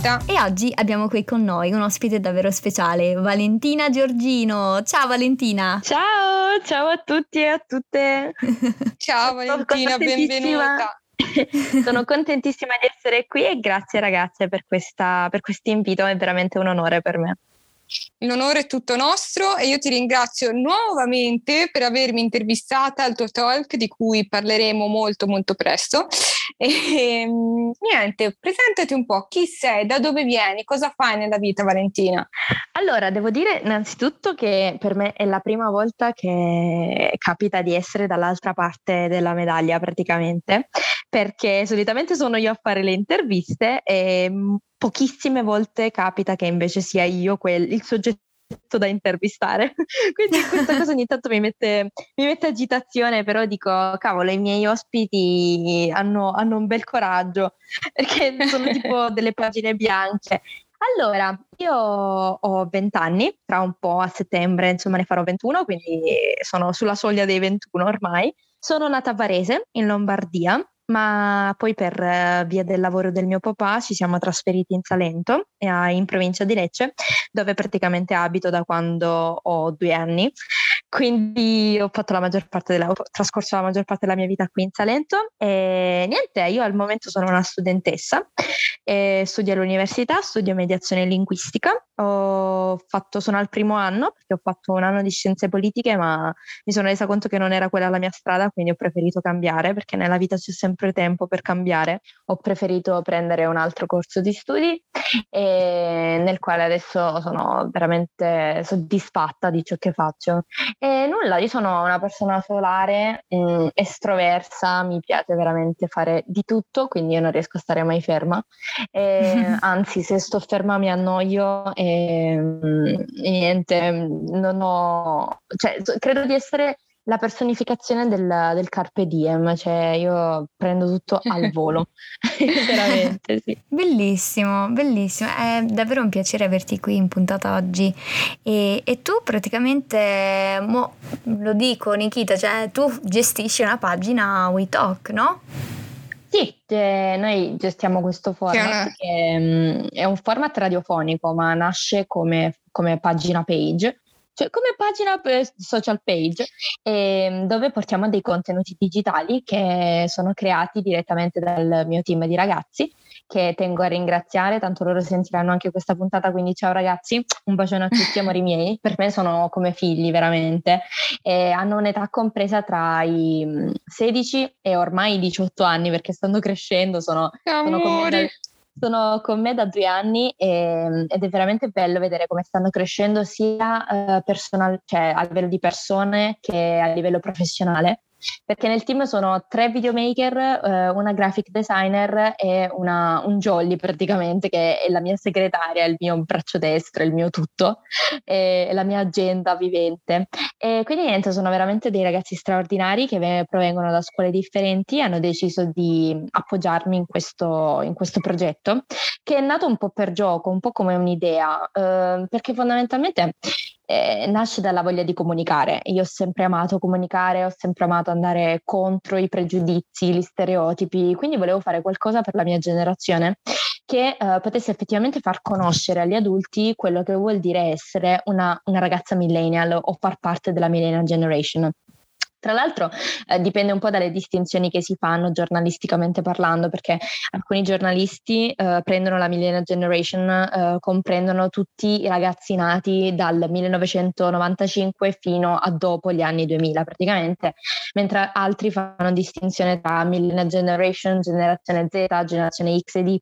E Nikita. E oggi abbiamo qui con noi un ospite davvero speciale, Valentina Giorgino. Ciao Valentina. Ciao, ciao a tutti e a tutte. ciao Valentina, benvenuta. Sono contentissima di essere qui e grazie ragazze per, questa, per questo invito, è veramente un onore per me. L'onore è tutto nostro e io ti ringrazio nuovamente per avermi intervistata al tuo talk di cui parleremo molto molto presto. E niente, presentati un po' chi sei, da dove vieni, cosa fai nella vita Valentina? Allora, devo dire innanzitutto che per me è la prima volta che capita di essere dall'altra parte della medaglia praticamente, perché solitamente sono io a fare le interviste e pochissime volte capita che invece sia io quel, il soggetto da intervistare. Quindi questa cosa ogni tanto mi mette, mi mette, agitazione, però dico, cavolo, i miei ospiti hanno, hanno un bel coraggio, perché sono tipo delle pagine bianche. Allora, io ho 20 anni, tra un po' a settembre, insomma ne farò 21, quindi sono sulla soglia dei 21 ormai. Sono nata a Varese, in Lombardia, ma poi per eh, via del lavoro del mio papà ci siamo trasferiti in Salento, in provincia di Lecce, dove praticamente abito da quando ho due anni. Quindi ho, la della, ho trascorso la maggior parte della mia vita qui in Salento e niente, io al momento sono una studentessa, studio all'università, studio mediazione linguistica, fatto, sono al primo anno perché ho fatto un anno di scienze politiche ma mi sono resa conto che non era quella la mia strada, quindi ho preferito cambiare perché nella vita c'è sempre tempo per cambiare. Ho preferito prendere un altro corso di studi nel quale adesso sono veramente soddisfatta di ciò che faccio e nulla, io sono una persona solare, mh, mm, estroversa, mi piace veramente fare di tutto, quindi io non riesco a stare mai ferma. E, anzi, se sto ferma mi annoio e, mh, mm, niente, non ho... Cioè, credo di essere la personificazione del, del, carpe diem, cioè io prendo tutto al volo, veramente sì. Bellissimo, bellissimo, è davvero un piacere averti qui in puntata oggi e, e tu praticamente, mo, lo dico Nikita, cioè tu gestisci una pagina WeTalk, no? Sì, eh, noi gestiamo questo format che, che um, è un format radiofonico ma nasce come, come pagina page cioè come pagina social page eh, dove portiamo dei contenuti digitali che sono creati direttamente dal mio team di ragazzi che tengo a ringraziare, tanto loro sentiranno anche questa puntata, quindi ciao ragazzi, un bacione a tutti amori miei, per me sono come figli veramente, e hanno un'età compresa tra i 16 mm, e ormai i 18 anni perché stanno crescendo, sono, sono come da, sono con me da due anni e, ed è veramente bello vedere come stanno crescendo sia uh, personal, cioè a livello di persone che a livello professionale perché nel team sono tre videomaker, eh, una graphic designer e una, un jolly praticamente che è la mia segretaria, il mio braccio destro, il mio tutto, la mia agenda vivente. E quindi niente, sono veramente dei ragazzi straordinari che provengono da scuole differenti e hanno deciso di appoggiarmi in questo, in questo progetto che è nato un po' per gioco, un po' come un'idea, eh, perché fondamentalmente eh, nasce dalla voglia di comunicare. Io ho sempre amato comunicare, ho sempre amato andare contro i pregiudizi, gli stereotipi, quindi volevo fare qualcosa per la mia generazione che eh, potesse effettivamente far conoscere agli adulti quello che vuol dire essere una, una ragazza millennial o far parte della millennial generation. Tra l'altro eh, dipende un po' dalle distinzioni che si fanno giornalisticamente parlando, perché alcuni giornalisti eh, prendono la Millennial Generation, eh, comprendono tutti i ragazzi nati dal 1995 fino a dopo gli anni 2000 praticamente, mentre altri fanno distinzione tra Millennial Generation, generazione Z, generazione X ed Y.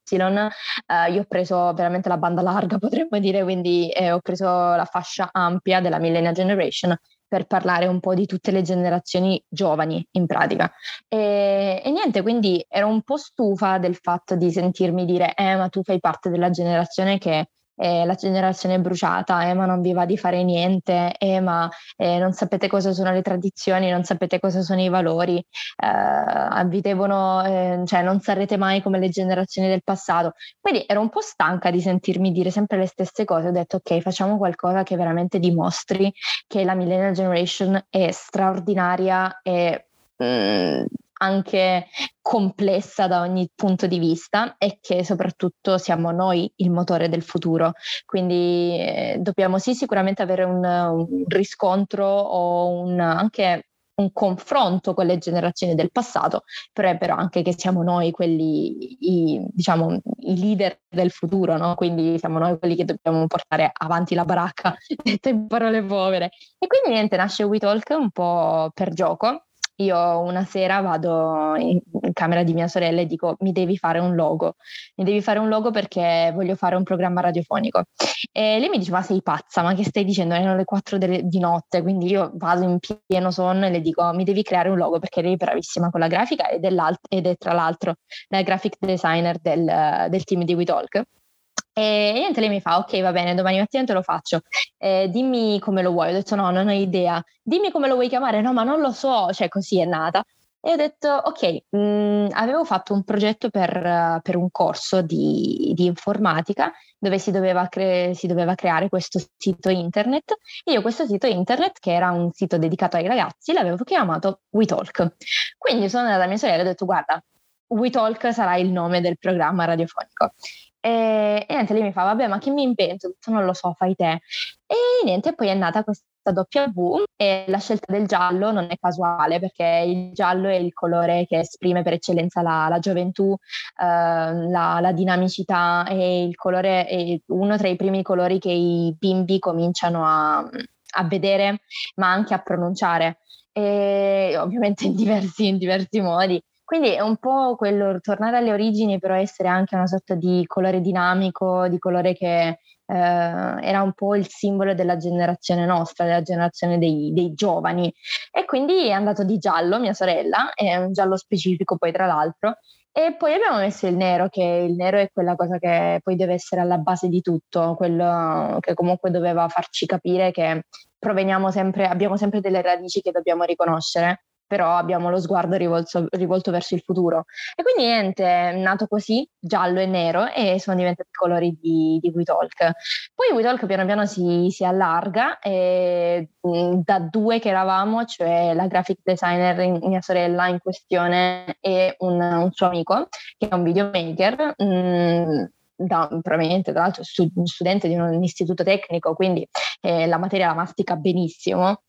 Eh, io ho preso veramente la banda larga, potremmo dire, quindi eh, ho preso la fascia ampia della Millennial Generation per parlare un po' di tutte le generazioni giovani in pratica. E, e, niente, quindi ero un po' stufa del fatto di sentirmi dire, eh ma tu fai parte della generazione che eh, la generazione bruciata, eh, ma non vi va di fare niente, eh, ma eh, non sapete cosa sono le tradizioni, non sapete cosa sono i valori, eh, vi devono, eh, cioè non sarete mai come le generazioni del passato. Quindi ero un po' stanca di sentirmi dire sempre le stesse cose, ho detto ok, facciamo qualcosa che veramente dimostri che la millennial generation è straordinaria e... Anche complessa da ogni punto di vista e che soprattutto siamo noi il motore del futuro. Quindi eh, dobbiamo sì sicuramente avere un, un riscontro o un, anche un confronto con le generazioni del passato, però è vero anche che siamo noi quelli, i, diciamo, i leader del futuro, no? quindi siamo noi quelli che dobbiamo portare avanti la baracca, detto in parole povere. E quindi niente, nasce WeTalk un po' per gioco, io una sera vado in, camera di mia sorella e dico mi devi fare un logo, mi devi fare un logo perché voglio fare un programma radiofonico. E lei mi dice ma sei pazza, ma che stai dicendo? Erano le 4 de- di notte, quindi io vado in pieno sonno e le dico mi devi creare un logo perché lei è bravissima con la grafica ed è, ed è tra l'altro la graphic designer del, del team di WeTalk. E niente, lei mi fa, ok, va bene, domani mattina te lo faccio. Eh, dimmi come lo vuoi. Ho detto, no, non ho idea. Dimmi come lo vuoi chiamare. No, ma non lo so. Cioè, così è nata. E ho detto, ok, mh, mm, avevo fatto un progetto per, per un corso di, di, informatica dove si doveva, cre- si doveva, creare questo sito internet. E io questo sito internet, che era un sito dedicato ai ragazzi, l'avevo chiamato WeTalk. Quindi sono andata da mia sorella e ho detto, guarda, WeTalk sarà il nome del programma radiofonico. Niente, lei mi fa, vabbè, ma che mi invento? Non lo so, fai te. E niente, poi è nata questa W e la scelta del giallo non è casuale perché il giallo è il colore che esprime per eccellenza la, la gioventù, eh, la, la, dinamicità e il colore è uno tra i primi colori che i bimbi cominciano a, a vedere ma anche a pronunciare e ovviamente in diversi, in diversi modi. Quindi è un po' quello, tornare alle origini, però essere anche una sorta di colore dinamico, di colore che eh, era un po' il simbolo della generazione nostra, della generazione dei, dei, giovani. E quindi è andato di giallo, mia sorella, è un giallo specifico poi tra l'altro. E poi abbiamo messo il nero, che il nero è quella cosa che poi deve essere alla base di tutto, quello che comunque doveva farci capire che proveniamo sempre, abbiamo sempre delle radici che dobbiamo riconoscere però abbiamo lo sguardo rivolto, rivolto, verso il futuro. E quindi niente, è nato così, giallo e nero, e sono diventati i colori di, di WeTalk. Poi WeTalk piano piano si, si allarga e mh, da due che eravamo, cioè la graphic designer, mia sorella in questione, e un, un, suo amico, che è un videomaker, mh, da, probabilmente tra l'altro stu- studente di un istituto tecnico, quindi eh, la materia la mastica benissimo.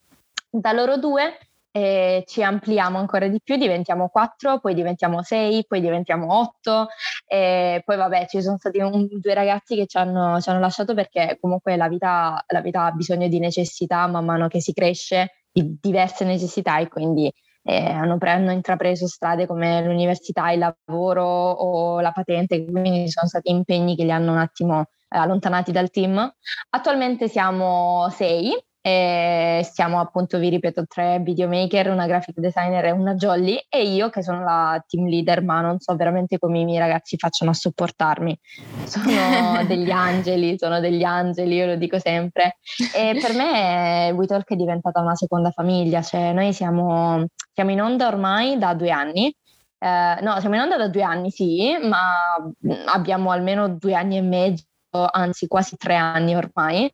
Da loro due e ci ampliamo ancora di più, diventiamo quattro, poi diventiamo sei, poi diventiamo otto e poi vabbè ci sono stati un, due ragazzi che ci hanno, ci hanno, lasciato perché comunque la vita, la vita, ha bisogno di necessità man mano che si cresce, di diverse necessità e quindi eh, hanno, hanno, intrapreso strade come l'università, il lavoro o la patente, quindi sono stati impegni che li hanno un attimo eh, allontanati dal team. Attualmente siamo sei e siamo appunto, vi ripeto, tre videomaker, una graphic designer e una jolly e io che sono la team leader, ma non so veramente come i miei ragazzi facciano a sopportarmi. Sono degli angeli, sono degli angeli, io lo dico sempre. E per me WeTalk è diventata una seconda famiglia, cioè noi siamo, siamo in onda ormai da due anni. Eh, no, siamo in onda da due anni, sì, ma abbiamo almeno due anni e mezzo, anzi quasi tre anni ormai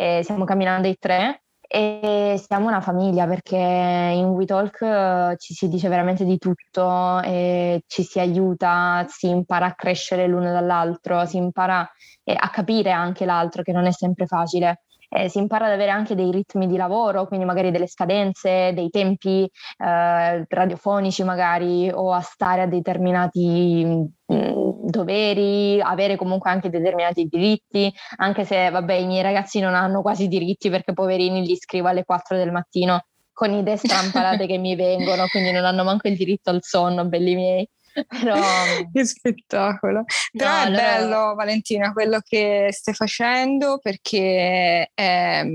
e stiamo camminando i tre e siamo una famiglia perché in WeTalk eh, ci si dice veramente di tutto ci si aiuta, si impara a crescere l'uno dall'altro, si impara a capire anche l'altro che non è sempre facile. Eh, si impara ad avere anche dei ritmi di lavoro, quindi magari delle scadenze, dei tempi eh, radiofonici magari o a stare a determinati mm, doveri, avere comunque anche determinati diritti, anche se vabbè i miei ragazzi non hanno quasi diritti perché poverini li scrivo alle 4 del mattino con idee strampalate che mi vengono, quindi non hanno manco il diritto al sonno, belli miei. Però... che spettacolo. Però no, è allora... bello Valentina quello che stai facendo perché è,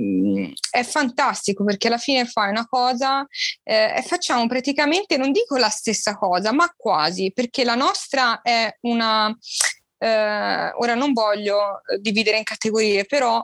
è, fantastico perché alla fine fai una cosa eh, e facciamo praticamente, non dico la stessa cosa, ma quasi, perché la nostra è una... Eh, ora non voglio dividere in categorie, però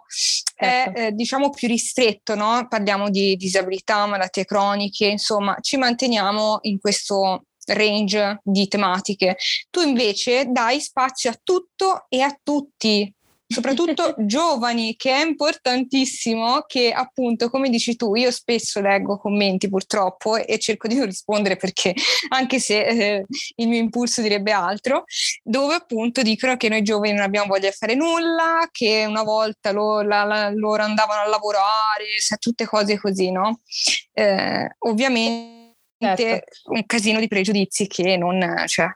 è certo. eh, diciamo più ristretto, no? parliamo di disabilità, malattie croniche, insomma ci manteniamo in questo range di tematiche. Tu invece dai spazio a tutto e a tutti. soprattutto giovani, che è importantissimo che appunto, come dici tu, io spesso leggo commenti purtroppo e cerco di non rispondere perché anche se eh, il mio impulso direbbe altro, dove appunto dicono che noi giovani non abbiamo voglia di fare nulla, che una volta loro, la, loro andavano a lavorare, tutte cose così, no? Eh, ovviamente certo. un casino di pregiudizi che non, cioè,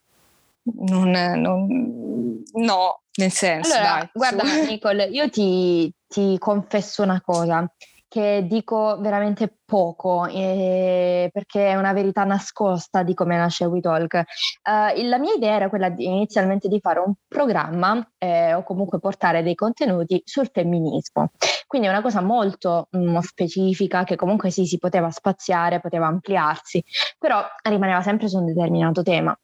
non, non no, nel senso. Allora, dai, guarda. Nicole, io ti, ti confesso una cosa che dico veramente poco eh, perché è una verità nascosta di come nasce WeTalk. Uh, la mia idea era quella di, inizialmente di fare un programma eh, o comunque portare dei contenuti sul femminismo. Quindi è una cosa molto mh, mm, specifica che comunque sì, si poteva spaziare, poteva ampliarsi, però rimaneva sempre su un determinato tema.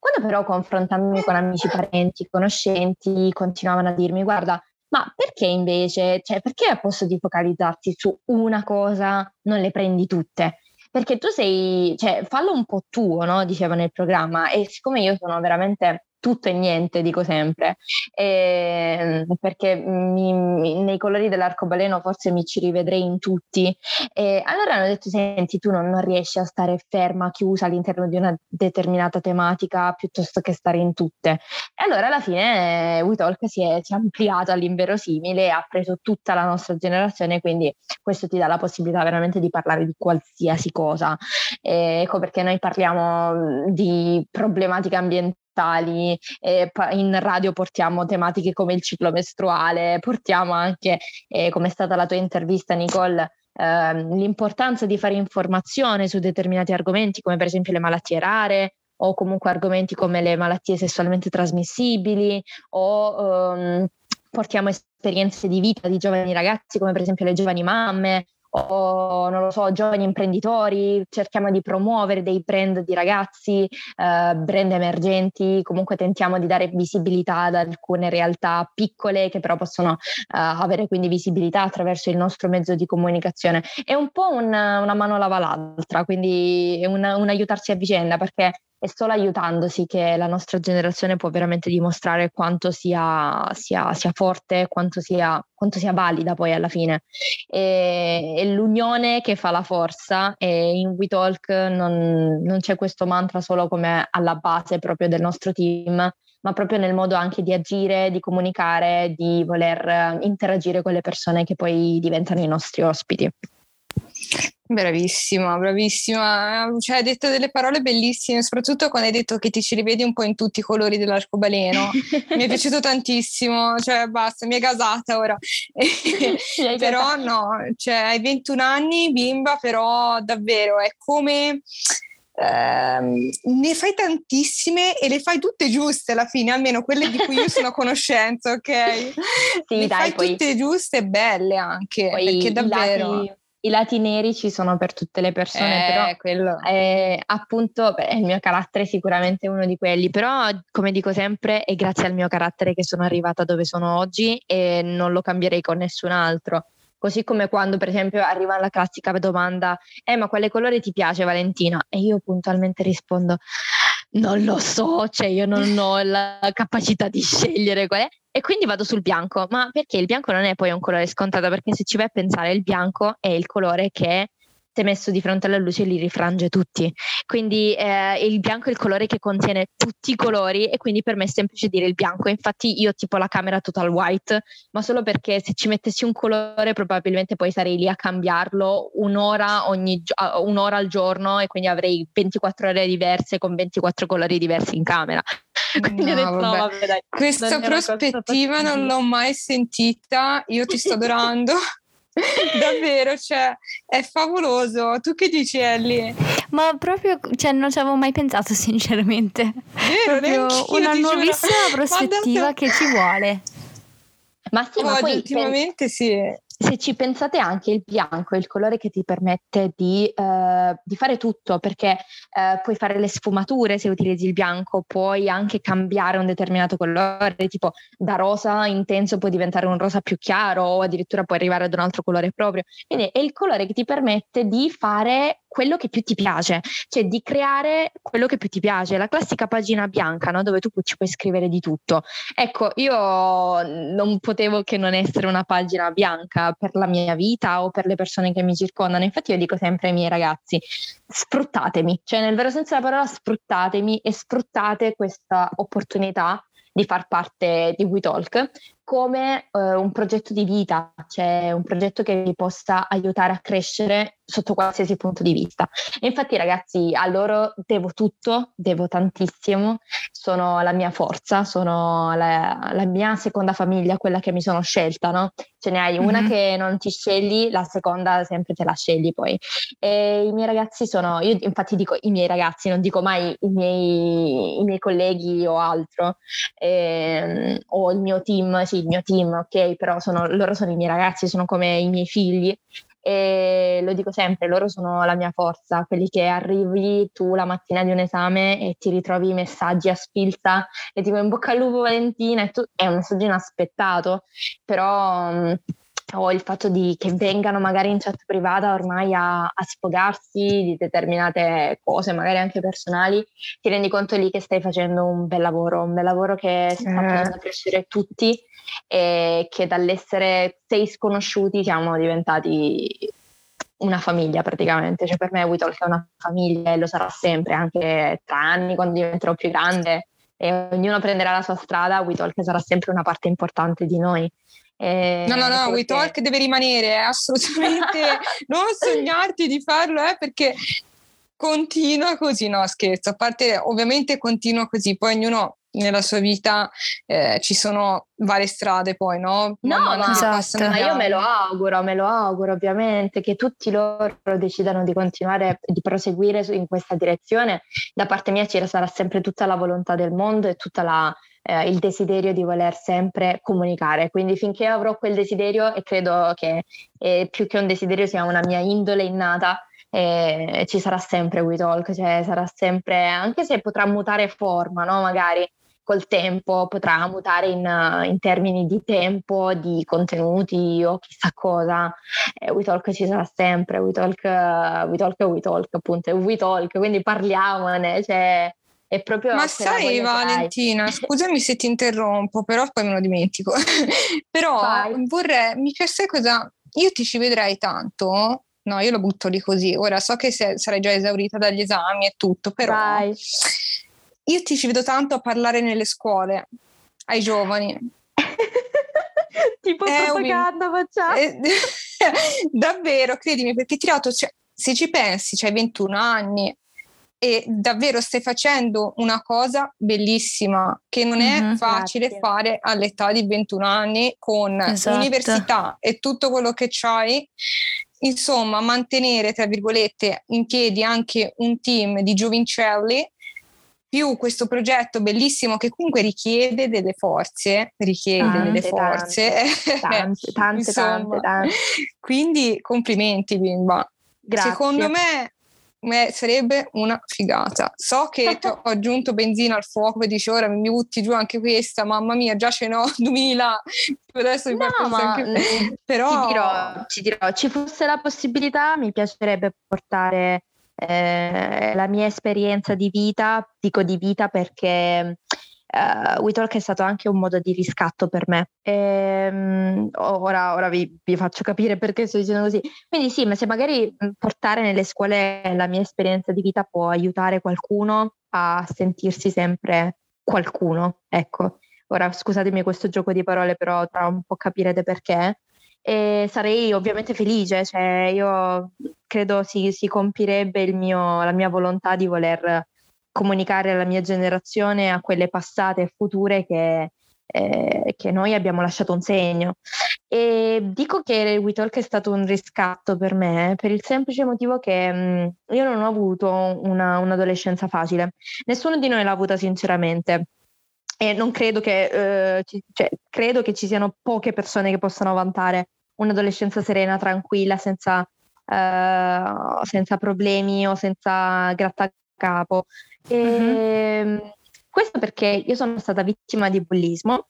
Quando però confrontandomi con amici, parenti, conoscenti, continuavano a dirmi guarda, ma perché invece, cioè perché al posto di focalizzarti su una cosa non le prendi tutte? Perché tu sei, cioè fallo un po' tuo, no? Diceva nel programma e siccome io sono veramente tutto e niente, dico sempre, e, perché mi, nei colori dell'arcobaleno forse mi ci rivedrei in tutti. E allora hanno detto, senti, tu non, non, riesci a stare ferma, chiusa all'interno di una determinata tematica piuttosto che stare in tutte. E allora alla fine eh, WeTalk si è, si è ampliato all'inverosimile ha preso tutta la nostra generazione, quindi questo ti dà la possibilità veramente di parlare di qualsiasi cosa. E ecco perché noi parliamo di problematiche ambientali eh, in radio portiamo tematiche come il ciclo mestruale, portiamo anche, eh, come è stata la tua intervista Nicole, eh, l'importanza di fare informazione su determinati argomenti come per esempio le malattie rare o comunque argomenti come le malattie sessualmente trasmissibili o ehm, portiamo esperienze di vita di giovani ragazzi come per esempio le giovani mamme o non lo so, giovani imprenditori, cerchiamo di promuovere dei brand di ragazzi, eh, brand emergenti, comunque tentiamo di dare visibilità ad alcune realtà piccole che però possono eh, avere quindi visibilità attraverso il nostro mezzo di comunicazione. È un po' un, una mano lava l'altra, quindi un, un aiutarsi a vicenda perché è solo aiutandosi che la nostra generazione può veramente dimostrare quanto sia, sia, sia forte, quanto sia, quanto sia, valida poi alla fine. E, è l'unione che fa la forza e in WeTalk non, non c'è questo mantra solo come alla base proprio del nostro team, ma proprio nel modo anche di agire, di comunicare, di voler interagire con le persone che poi diventano i nostri ospiti. Bravissima, bravissima. Cioè, hai detto delle parole bellissime, soprattutto quando hai detto che ti ci rivedi un po' in tutti i colori dell'arcobaleno. mi è piaciuto tantissimo, cioè basta, mi è gasata ora. però no, cioè, hai 21 anni, bimba, però davvero è come... Uh, ne fai tantissime e le fai tutte giuste alla fine, almeno quelle di cui io sono a conoscenza, ok? Sì, le dai, fai poi, tutte giuste e belle anche, perché davvero... Lati i lati neri ci sono per tutte le persone, eh, però quello. Eh, appunto beh, il mio carattere è sicuramente uno di quelli, però come dico sempre è grazie al mio carattere che sono arrivata dove sono oggi e non lo cambierei con nessun altro. Così come quando, per esempio, arriva la classica domanda: Eh, ma quale colore ti piace, Valentina? E io puntualmente rispondo: Non lo so, cioè io non ho la capacità di scegliere qual è. E quindi vado sul bianco, ma perché il bianco non è poi un colore scontato? Perché se ci vai a pensare, il bianco è il colore che se messo di fronte alla luce li rifrange tutti. Quindi eh, il bianco è il colore che contiene tutti i colori e quindi per me è semplice dire il bianco. Infatti io tipo la camera total white, ma solo perché se ci mettessi un colore probabilmente poi sarei lì a cambiarlo un'ora, ogni, un'ora al giorno e quindi avrei 24 ore diverse con 24 colori diversi in camera. Quindi no, detto, vabbè. No, vabbè, dai, Questa prospettiva non l'ho mai sentita, io ti sto adorando. Davvero, cioè, è favoloso. Tu che dici, Ellie? Ma proprio, cioè, non ci avevo mai pensato, sinceramente. Vero, una nuovissima prospettiva che ci vuole. Ma sì, ma poi ultimamente sì se ci pensate anche il bianco è il colore che ti permette di, eh, di fare tutto perché eh, puoi fare le sfumature se utilizzi il bianco, puoi anche cambiare un determinato colore, tipo da rosa intenso puoi diventare un rosa più chiaro o addirittura puoi arrivare ad un altro colore proprio. Quindi è il colore che ti permette di fare quello che più ti piace, cioè di creare quello che più ti piace, la classica pagina bianca no? dove tu ci puoi scrivere di tutto. Ecco, io non potevo che non essere una pagina bianca per la mia vita o per le persone che mi circondano. Infatti io dico sempre ai miei ragazzi, sfruttatemi, cioè nel vero senso della parola sfruttatemi e sfruttate questa opportunità di far parte di WeTalk come eh, un progetto di vita, cioè un progetto che vi possa aiutare a crescere sotto qualsiasi punto di vista. E infatti ragazzi, a loro devo tutto, devo tantissimo, sono la mia forza, sono la, la mia seconda famiglia, quella che mi sono scelta, no? Ce ne hai una mm-hmm. che non ti scegli, la seconda sempre te la scegli poi. E i miei ragazzi sono, io infatti dico i miei ragazzi, non dico mai i miei, i miei colleghi o altro, ehm, o il mio team, sì, il mio team, ok, però sono, loro sono i miei ragazzi, sono come i miei figli. E lo dico sempre, loro sono la mia forza, quelli che arrivi tu la mattina di un esame e ti ritrovi i messaggi a spilza e ti in bocca al lupo Valentina e tu è un messaggio inaspettato, però mm, o il fatto di che vengano magari in chat privata ormai a, a, sfogarsi di determinate cose, magari anche personali, ti rendi conto lì che stai facendo un bel lavoro, un bel lavoro che sta facendo crescere tutti e che dall'essere sei sconosciuti siamo diventati una famiglia praticamente, cioè per me WeTalk è una famiglia e lo sarà sempre, anche tra anni quando diventerò più grande e ognuno prenderà la sua strada, WeTalk sarà sempre una parte importante di noi. Eh, no, no, no, perché... WeTalk deve rimanere, eh, assolutamente non sognarti di farlo, eh, perché continua così, no scherzo, a parte ovviamente continua così, poi ognuno nella sua vita eh, ci sono varie strade poi, no? No, ma, esatto. ma io me lo auguro, me lo auguro ovviamente che tutti loro decidano di continuare, di proseguire in questa direzione. Da parte mia ci sarà sempre tutta la volontà del mondo e tutta la eh, il desiderio di voler sempre comunicare. Quindi finché avrò quel desiderio, e credo che eh, più che un desiderio sia una mia indole innata, eh, ci sarà sempre WeTalk, cioè sarà sempre, anche se potrà mutare forma, no? magari col tempo potrà mutare in, in, termini di tempo, di contenuti o chissà cosa. Eh, WeTalk ci sarà sempre, WeTalk, WeTalk è WeTalk appunto, è WeTalk, quindi parliamone, cioè è proprio Ma sai Valentina, scusami se ti interrompo, però poi me lo dimentico. però Vai. vorrei, mi piace cosa, io ti ci vedrei tanto, no io lo butto lì così, ora so che se, sarai già esaurita dagli esami e tutto, però Vai. io ti ci vedo tanto a parlare nelle scuole, ai giovani. tipo propaganda un... facciamo. Eh, davvero, credimi, perché ti dato, cioè, se ci pensi, c'hai 21 anni, e davvero stai facendo una cosa bellissima che non è mm-hmm, facile grazie. fare all'età di 21 anni con esatto. l'università e tutto quello che c'hai. Insomma, mantenere, tra virgolette, in piedi anche un team di giovincelli più questo progetto bellissimo che comunque richiede delle forze, richiede tante, delle forze. Tante, tante, tante, tante, Quindi complimenti bimba. Grazie. Secondo me Beh, sarebbe una figata. So che ti ho aggiunto benzina al fuoco e dici ora mi butti giù anche questa, mamma mia, già ce n'ho 2000. Adesso mi no, ma anche... Mm, Però... Ci dirò, ci dirò, ci fosse la possibilità, mi piacerebbe portare eh, la mia esperienza di vita, dico di vita perché uh, WeTalk è stato anche un modo di riscatto per me. E, um, ora, ora vi, vi, faccio capire perché sto dicendo così. Quindi sì, ma se magari portare nelle scuole la mia esperienza di vita può aiutare qualcuno a sentirsi sempre qualcuno, ecco. Ora scusatemi questo gioco di parole, però tra un po' capirete perché. E sarei ovviamente felice, cioè io credo si, si compirebbe mio, la mia volontà di voler comunicare alla mia generazione, a quelle passate e future che, eh, che noi abbiamo lasciato un segno. E dico che WeTalk è stato un riscatto per me per il semplice motivo che mh, io non ho avuto una, un'adolescenza facile. Nessuno di noi l'ha avuta sinceramente. E non credo che, eh, ci, cioè, credo che ci siano poche persone che possano vantare un'adolescenza serena, tranquilla, senza, eh, senza problemi o senza grattacapo. E, uh-huh. Questo perché io sono stata vittima di bullismo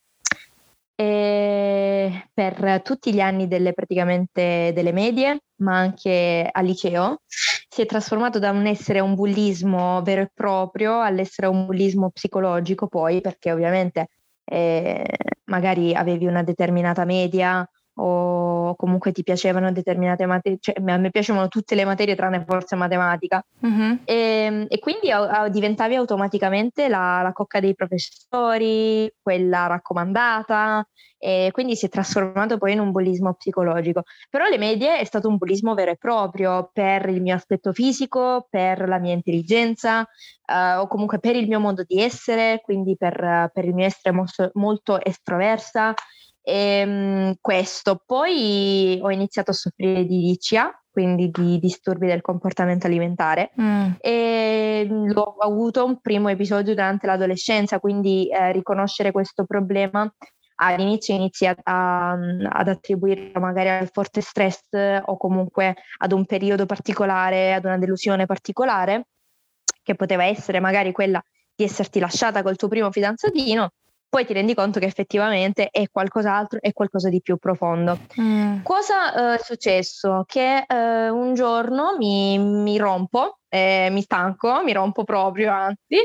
per tutti gli anni delle, praticamente delle medie, ma anche al liceo. si è trasformato da un essere un bullismo vero e proprio all'essere un bullismo psicologico poi, perché ovviamente eh, magari avevi una determinata media o comunque ti piacevano determinate materie, cioè a me piacevano tutte le materie tranne forse matematica uh-huh. e, e, quindi a, a, diventavi automaticamente la, la, cocca dei professori, quella raccomandata e quindi si è trasformato poi in un bullismo psicologico. Però le medie è stato un bullismo vero e proprio per il mio aspetto fisico, per la mia intelligenza uh, o comunque per il mio modo di essere, quindi per, per il mio essere molto, molto estroversa e, um, questo. Poi ho iniziato a soffrire di DCA, quindi di disturbi del comportamento alimentare mm. e l'ho avuto un primo episodio durante l'adolescenza, quindi eh, riconoscere questo problema all'inizio inizi a, a, ad attribuire magari al forte stress o comunque ad un periodo particolare, ad una delusione particolare, che poteva essere magari quella di esserti lasciata col tuo primo fidanzatino, poi ti rendi conto che effettivamente è qualcos'altro, è qualcosa di più profondo. Mm. Cosa eh, è successo? Che eh, un giorno mi, mi rompo, eh, mi stanco, mi rompo proprio, anzi,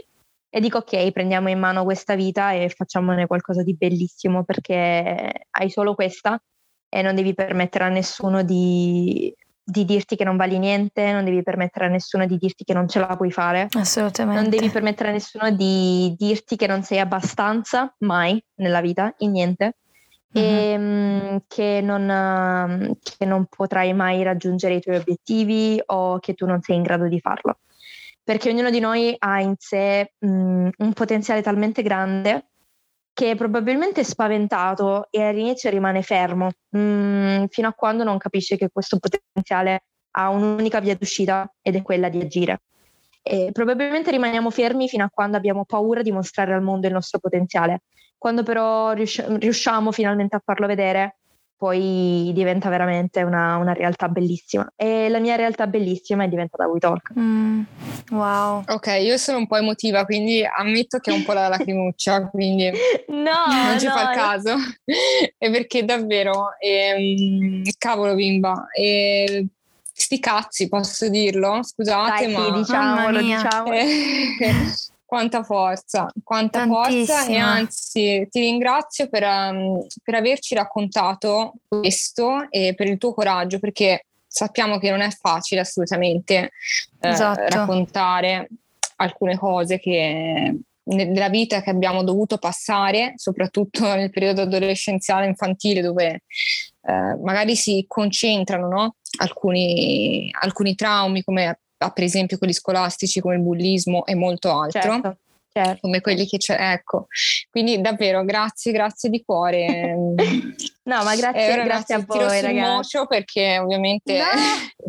e dico ok, prendiamo in mano questa vita e facciamone qualcosa di bellissimo perché hai solo questa e non devi permettere a nessuno di, di dirti che non vali niente, non devi permettere a nessuno di dirti che non ce la puoi fare. Assolutamente. Non devi permettere a nessuno di dirti che non sei abbastanza, mai nella vita, in niente. Mm-hmm. E um, che, non, che non potrai mai raggiungere i tuoi obiettivi o che tu non sei in grado di farlo. Perché ognuno di noi ha in sé um, un potenziale talmente grande che probabilmente è spaventato e all'inizio rimane fermo mh, mm, fino a quando non capisce che questo potenziale ha un'unica via d'uscita ed è quella di agire. E probabilmente rimaniamo fermi fino a quando abbiamo paura di mostrare al mondo il nostro potenziale. Quando però riusciamo finalmente a farlo vedere, poi diventa veramente una, una, realtà bellissima. E la mia realtà bellissima è diventata WeTalk. Mm, wow. Ok, io sono un po' emotiva, quindi ammetto che ho un po' la lacrimuccia, quindi no, non ci no, fa il caso. è perché davvero, ehm, cavolo bimba, e sti cazzi, posso dirlo? Scusate, Dai, ma... Sì, diciamolo, diciamolo. Quanta forza, quanta forza e anzi ti ringrazio per, um, per, averci raccontato questo e per il tuo coraggio perché sappiamo che non è facile assolutamente eh, esatto. raccontare alcune cose che nella vita che abbiamo dovuto passare, soprattutto nel periodo adolescenziale infantile dove eh, magari si concentrano no? alcuni, alcuni traumi come per esempio quelli scolastici come il bullismo e molto altro. Certo. Certo. come quelli che c'è, ecco. Quindi davvero grazie, grazie di cuore. no, ma grazie, grazie a voi ragazzi. perché ovviamente... No.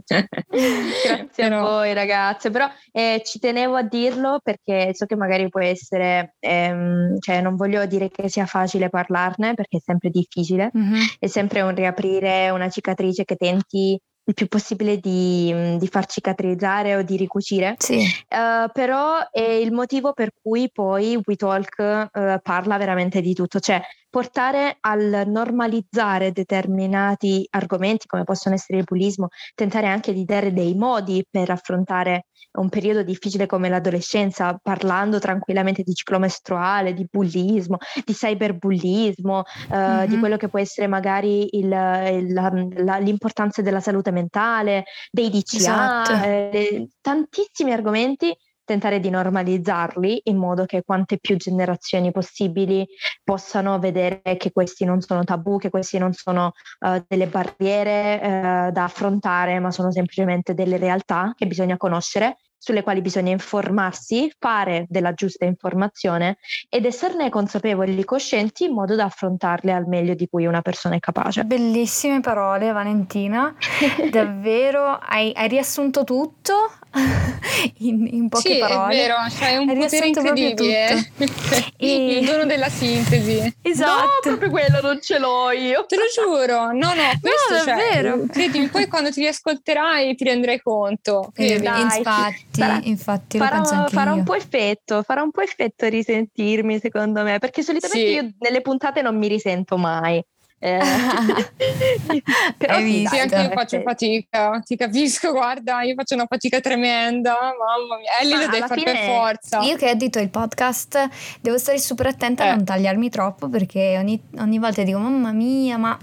grazie Però... a voi ragazze, però eh, ci tenevo a dirlo perché so che magari può essere, ehm, cioè non voglio dire che sia facile parlarne perché è sempre difficile, mm-hmm. è sempre un riaprire una cicatrice che tenti il più possibile di, di far cicatrizzare o di ricucire. Sì. Uh, però è il motivo per cui poi WeTalk uh, parla veramente di tutto, cioè portare al normalizzare determinati argomenti come possono essere il bullismo, tentare anche di dare dei modi per affrontare un periodo difficile come l'adolescenza, parlando tranquillamente di ciclo mestruale, di bullismo, di cyberbullismo, eh, mm-hmm. di quello che può essere magari il, il, la, l'importanza della salute mentale, dei DCA, esatto. eh, tantissimi argomenti tentare di normalizzarli in modo che quante più generazioni possibili possano vedere che questi non sono tabù, che questi non sono uh, delle barriere uh, da affrontare, ma sono semplicemente delle realtà che bisogna conoscere sulle quali bisogna informarsi, fare della giusta informazione ed esserne consapevoli e coscienti in modo da affrontarle al meglio di cui una persona è capace. Bellissime parole Valentina, davvero hai, hai riassunto tutto in, in poche sì, parole. Sì, è vero, cioè un potere incredibile. e... Il dono della sintesi. Esatto. No, proprio quello non ce l'ho io. Te lo giuro. No, no, questo no, cioè, davvero. Credimi, poi quando ti riascolterai ti renderai conto. Eh, dai, infatti, sarà, infatti farà, farà un po' effetto, farà un po' effetto risentirmi secondo me, perché solitamente sì. io nelle puntate non mi risento mai Eh, però sì, sì, anche io faccio fatica, ti capisco, guarda, io faccio una fatica tremenda, mamma mia, Ellie lo devi fare per forza. Io che edito il podcast devo stare super attenta eh. a non tagliarmi troppo perché ogni, ogni volta dico mamma mia, ma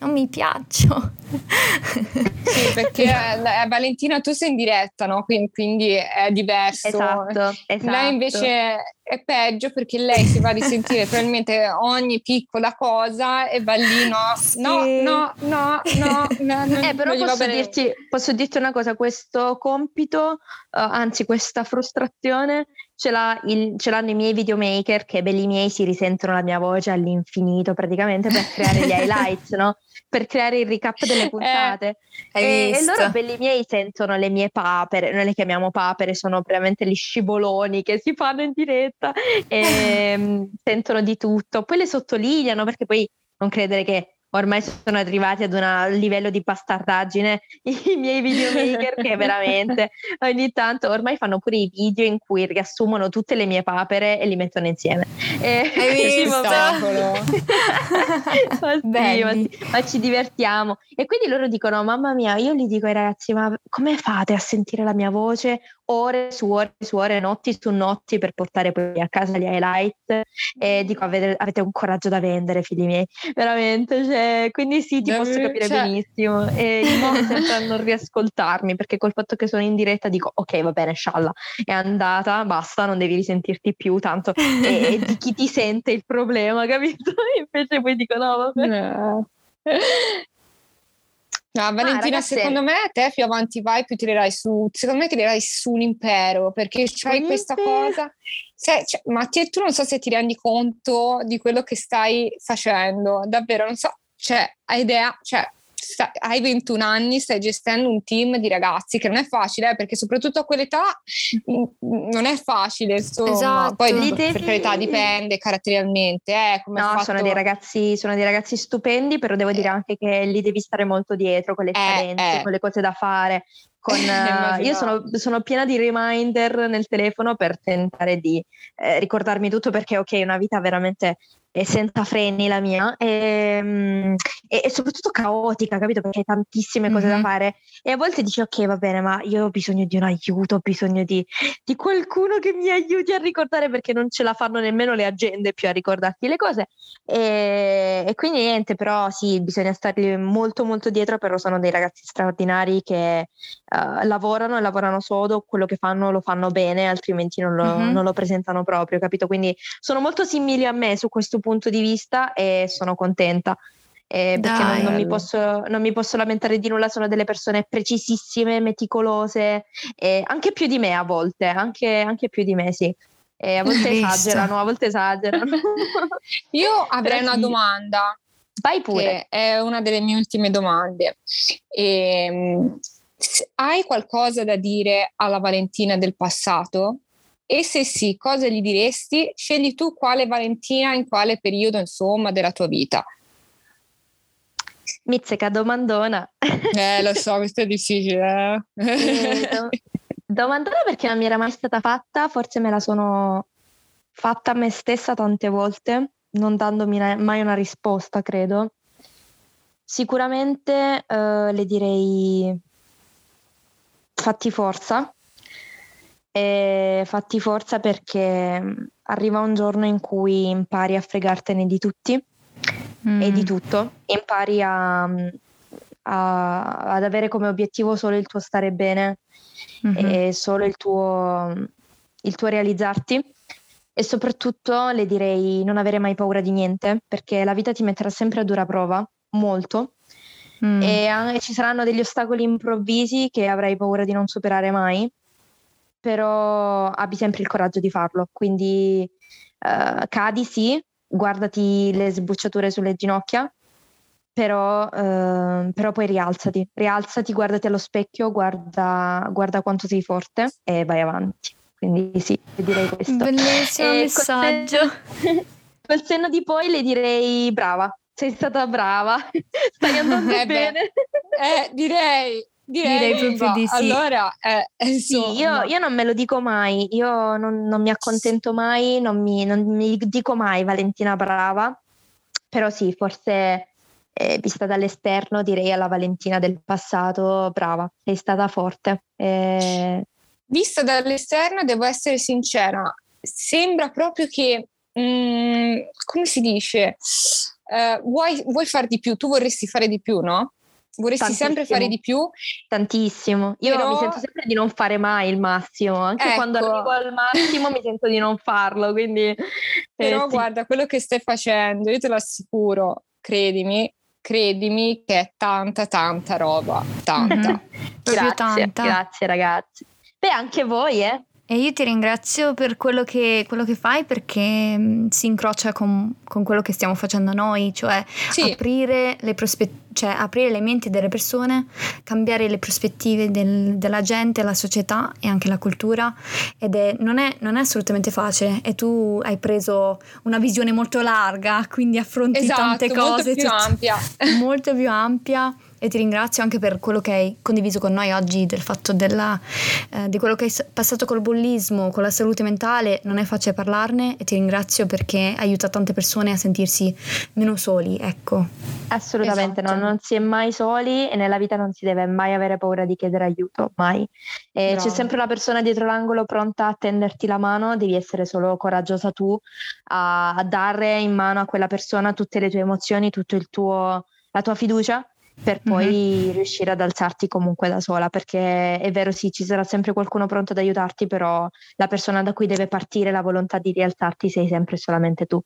non mi piaccio. sì, perché eh, Valentina tu sei in diretta, no? Quindi, quindi è diverso. Esatto, esatto. Lei invece è peggio perché lei si va a risentire probabilmente ogni piccola cosa e va lì no, sì. no, no, no, no, no, no eh, però posso dirti, posso dirti, una cosa, questo compito, uh, anzi questa frustrazione ce, l'ha il, ce l'hanno i miei videomaker che belli miei si risentono la mia voce all'infinito praticamente per creare gli highlights, no? Per creare il recap delle eh, puntate. Eh, e, e, loro belli miei sentono le mie papere, noi le chiamiamo papere, sono veramente gli scivoloni che si fanno in diretta e mm, sentono di tutto. Poi le sottolineano perché poi non credere che ormai sono arrivati ad un livello di bastardaggine i miei videomaker che veramente ogni tanto ormai fanno pure i video in cui riassumono tutte le mie papere e li mettono insieme. E, Hai visto? ma, sì, ma, sì, ma ci divertiamo. E quindi loro dicono, mamma mia, io gli dico ai ragazzi, ma come fate a sentire la mia voce ore su ore su ore, notti su notti per portare poi a casa gli highlight e dico avete, avete un coraggio da vendere figli miei, veramente, cioè, quindi sì ti posso capire cioè... benissimo e il modo sempre a non riascoltarmi perché col fatto che sono in diretta dico ok va bene scialla è andata, basta, non devi risentirti più tanto e, e di chi ti sente il problema, capito? Invece poi dico no vabbè. No. No, Valentina, ah, secondo me te più avanti vai, più tirerai su, secondo me tirerai su un impero, perché c'hai un questa impero. cosa. Se, cioè, ma te, tu non so se ti rendi conto di quello che stai facendo, davvero, non so, cioè, hai idea, cioè, sta, hai 21 anni, stai gestendo un team di ragazzi che non è facile, eh, perché soprattutto a quell'età mm, non è facile, insomma. Esatto. Poi devi... per carità dipende caratterialmente. Eh, no, fatto... sono, dei ragazzi, sono dei ragazzi stupendi, però devo dire anche che li devi stare molto dietro con le scadenze, eh, eh. con le cose da fare. Con, io sono, sono, piena di reminder nel telefono per tentare di eh, ricordarmi tutto perché ok, una vita veramente e senza freni la mia ehm, e, e, soprattutto caotica, capito? Perché hai tantissime cose mm-hmm. da fare e a volte dici ok va bene ma io ho bisogno di un aiuto, ho bisogno di, di, qualcuno che mi aiuti a ricordare perché non ce la fanno nemmeno le agende più a ricordarti le cose e, e quindi niente però sì bisogna stargli molto molto dietro però sono dei ragazzi straordinari che uh, lavorano e lavorano sodo, quello che fanno lo fanno bene altrimenti non lo, mm-hmm. non lo presentano proprio, capito? Quindi sono molto simili a me su questo punto di vista e sono contenta. Eh, perché non, non, mi posso, non, mi posso, lamentare di nulla, sono delle persone precisissime, meticolose, eh, anche più di me a volte, anche, anche più di me, sì. E a volte esagerano, a volte esagerano. Io avrei una domanda. Vai pure. è una delle mie ultime domande. E, ehm, hai qualcosa da dire alla Valentina del passato? E se sì, cosa gli diresti? Scegli tu quale Valentina in quale periodo, insomma, della tua vita. Mizzica domandona. Eh, lo so, questo è difficile. Eh? Eh, do- domandona perché non mi era mai stata fatta, forse me la sono fatta a me stessa tante volte, non dandomi mai una risposta, credo. Sicuramente eh, le direi fatti forza, e fatti forza perché mm, arriva un giorno in cui impari a fregartene di tutti mm. e di mm. tutto, impari a, mm, a, ad avere come obiettivo solo il tuo stare bene mm-hmm. e solo il tuo, il tuo realizzarti. E soprattutto le direi non avere mai paura di niente, perché la vita ti metterà sempre a dura prova, molto, mm. e, e ci saranno degli ostacoli improvvisi che avrai paura di non superare mai però abbi sempre il coraggio di farlo. Quindi uh, cadi sì, guardati le sbucciature sulle ginocchia, però, uh, però, poi rialzati, rialzati, guardati allo specchio, guarda, guarda quanto sei forte e vai avanti. Quindi sì, direi questo. Bellissimo e messaggio. Col senno, col senno di poi le direi brava, sei stata brava, stai andando eh bene. Eh, direi, Direi, Direi proprio di sì. Allora, eh, sì, io, io, non me lo dico mai, io non, non mi accontento mai, non mi, non mi, dico mai Valentina brava, però sì, forse eh, vista dall'esterno direi alla Valentina del passato, brava, sei stata forte. Eh... Vista dall'esterno devo essere sincera, sembra proprio che, mm, come si dice, uh, vuoi, vuoi far di più, tu vorresti fare di più, no? Vorresti Tantissimo. sempre fare di più? Tantissimo. Io Però... mi sento sempre di non fare mai il massimo, anche ecco. quando arrivo al massimo mi sento di non farlo, quindi... Però eh, guarda, quello che stai facendo, io te lo assicuro, credimi, credimi che è tanta tanta roba, tanta. Mm-hmm. grazie, tanta. grazie ragazzi. Beh, anche voi, eh? E io ti ringrazio per quello che, quello che fai perché mm, si incrocia con, con, quello che stiamo facendo noi, cioè sì. aprire, le prospe- cioè aprire le menti delle persone, cambiare le prospettive del, della gente, la società e anche la cultura ed è, non, è, non, è, assolutamente facile e tu hai preso una visione molto larga, quindi affronti esatto, tante cose. Molto più ampia. Molto più ampia e ti ringrazio anche per quello che hai condiviso con noi oggi, del fatto della, eh, di quello che hai passato col bullismo, con la salute mentale, non è facile parlarne e ti ringrazio perché aiuta tante persone a sentirsi meno soli, ecco. Assolutamente, esatto. no, non si è mai soli e nella vita non si deve mai avere paura di chiedere aiuto, mai. c'è sempre una persona dietro l'angolo pronta a tenderti la mano, devi essere solo coraggiosa tu a, a dare in mano a quella persona tutte le tue emozioni, tutto il tuo la tua fiducia per poi mm-hmm. riuscire ad alzarti comunque da sola, perché è vero sì, ci sarà sempre qualcuno pronto ad aiutarti, però la persona da cui deve partire la volontà di rialzarti sei sempre solamente tu.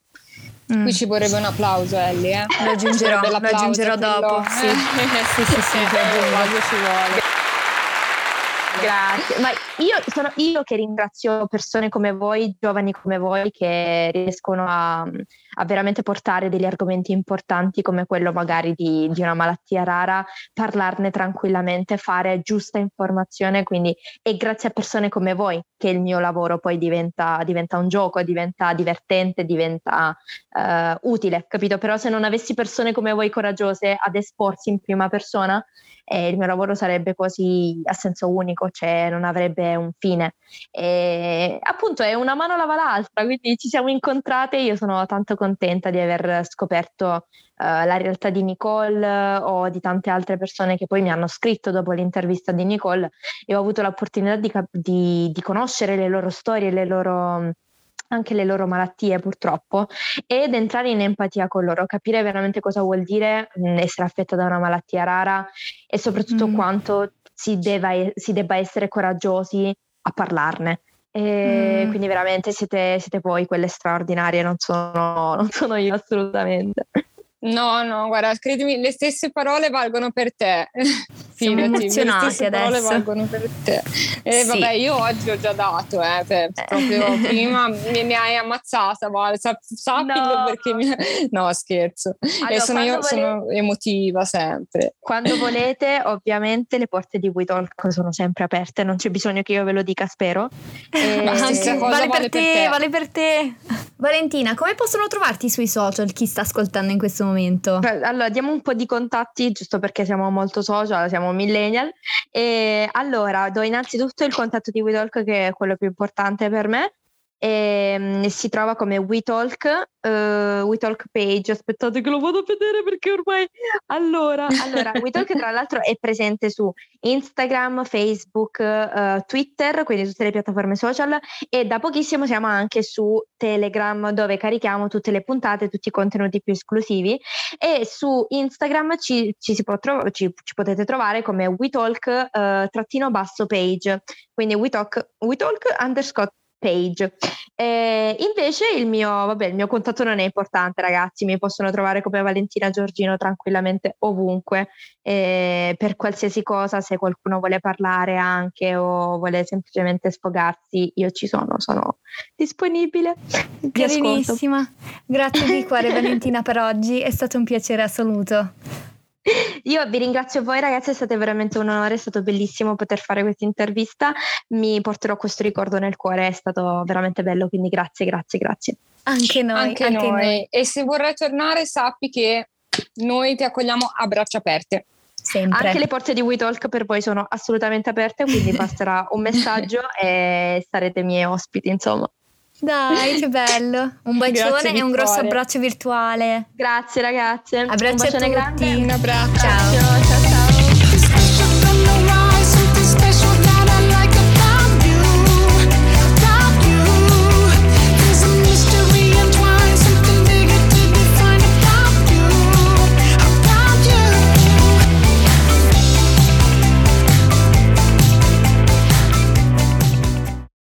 Mm. Qui ci vorrebbe un applauso, Ellie. Eh? Lo aggiungerò, lo aggiungerò dopo. Sì. sì, sì, sì, sì, ci vuole. Grazie, ma io sono io che ringrazio persone come voi, giovani come voi, che riescono a, a veramente portare degli argomenti importanti come quello magari di, di, una malattia rara, parlarne tranquillamente, fare giusta informazione. Quindi è grazie a persone come voi che il mio lavoro poi diventa, diventa un gioco, diventa divertente, diventa uh, utile, capito? Però se non avessi persone come voi coraggiose ad esporsi in prima persona, eh, il mio lavoro sarebbe quasi a senso unico, cioè non avrebbe un fine. E appunto è una mano lava l'altra, quindi ci siamo incontrate io sono tanto contenta di aver scoperto uh, la realtà di Nicole o di tante altre persone che poi mi hanno scritto dopo l'intervista di Nicole e ho avuto l'opportunità di, di, di conoscere le loro storie, le loro anche le loro malattie purtroppo ed entrare in empatia con loro, capire veramente cosa vuol dire mh, essere affetta da una malattia rara e soprattutto mm. quanto si, deva, si, debba essere coraggiosi a parlarne. Mm. Quindi veramente siete, siete voi quelle straordinarie, non sono, non sono io assolutamente. No, no, guarda, credimi, le stesse parole valgono per te. Siamo emozionati adesso. valgono per te. E sì. vabbè, io oggi ho già dato, eh, per, proprio prima mi, mi, hai ammazzata, vale, sappilo no. perché mi... No, scherzo. Allora, e sono io volete... sono emotiva sempre. Quando volete, ovviamente le porte di WeTalk sono sempre aperte, non c'è bisogno che io ve lo dica, spero. E... Ma anche, vale, vale, per, te, te, vale per te. Valentina, come possono trovarti sui social chi sta ascoltando in questo momento? momento? Allora, diamo un po' di contatti, giusto perché siamo molto social, siamo millennial. E allora, do innanzitutto il contatto di WeTalk, che è quello più importante per me. E, um, si trova come WeTalk uh, WeTalk page, aspettate che lo vado a vedere perché ormai... Allora, allora WeTalk tra l'altro è presente su Instagram, Facebook, uh, Twitter, quindi tutte le piattaforme social e da pochissimo siamo anche su Telegram dove carichiamo tutte le puntate, tutti i contenuti più esclusivi. E su Instagram ci, ci, si può tro- ci, ci potete trovare come WeTalk uh, trattino basso page, quindi WeTalk, WeTalk underscore page. Eh, invece il mio, vabbè, il mio contatto non è importante, ragazzi, mi possono trovare come Valentina Giorgino tranquillamente ovunque, eh, per qualsiasi cosa, se qualcuno vuole parlare anche o vuole semplicemente sfogarsi, io ci sono, sono disponibile. Carinissima, grazie di cuore Valentina per oggi, è stato un piacere assoluto. Io vi ringrazio voi ragazzi, è stato veramente un onore, è stato bellissimo poter fare questa intervista, mi porterò questo ricordo nel cuore, è stato veramente bello, quindi grazie, grazie, grazie. Anche noi. Anche, anche noi. noi. E se vorrai tornare sappi che noi ti accogliamo a braccia aperte. Sempre. Anche le porte di WeTalk per voi sono assolutamente aperte, quindi basterà un messaggio e sarete miei ospiti, insomma. Dai, che bello. Un bacione e un grosso abbraccio virtuale. Grazie ragazze. Abbraccio un bacione a tutti. grande. Un abbraccio. Ciao. Ciao.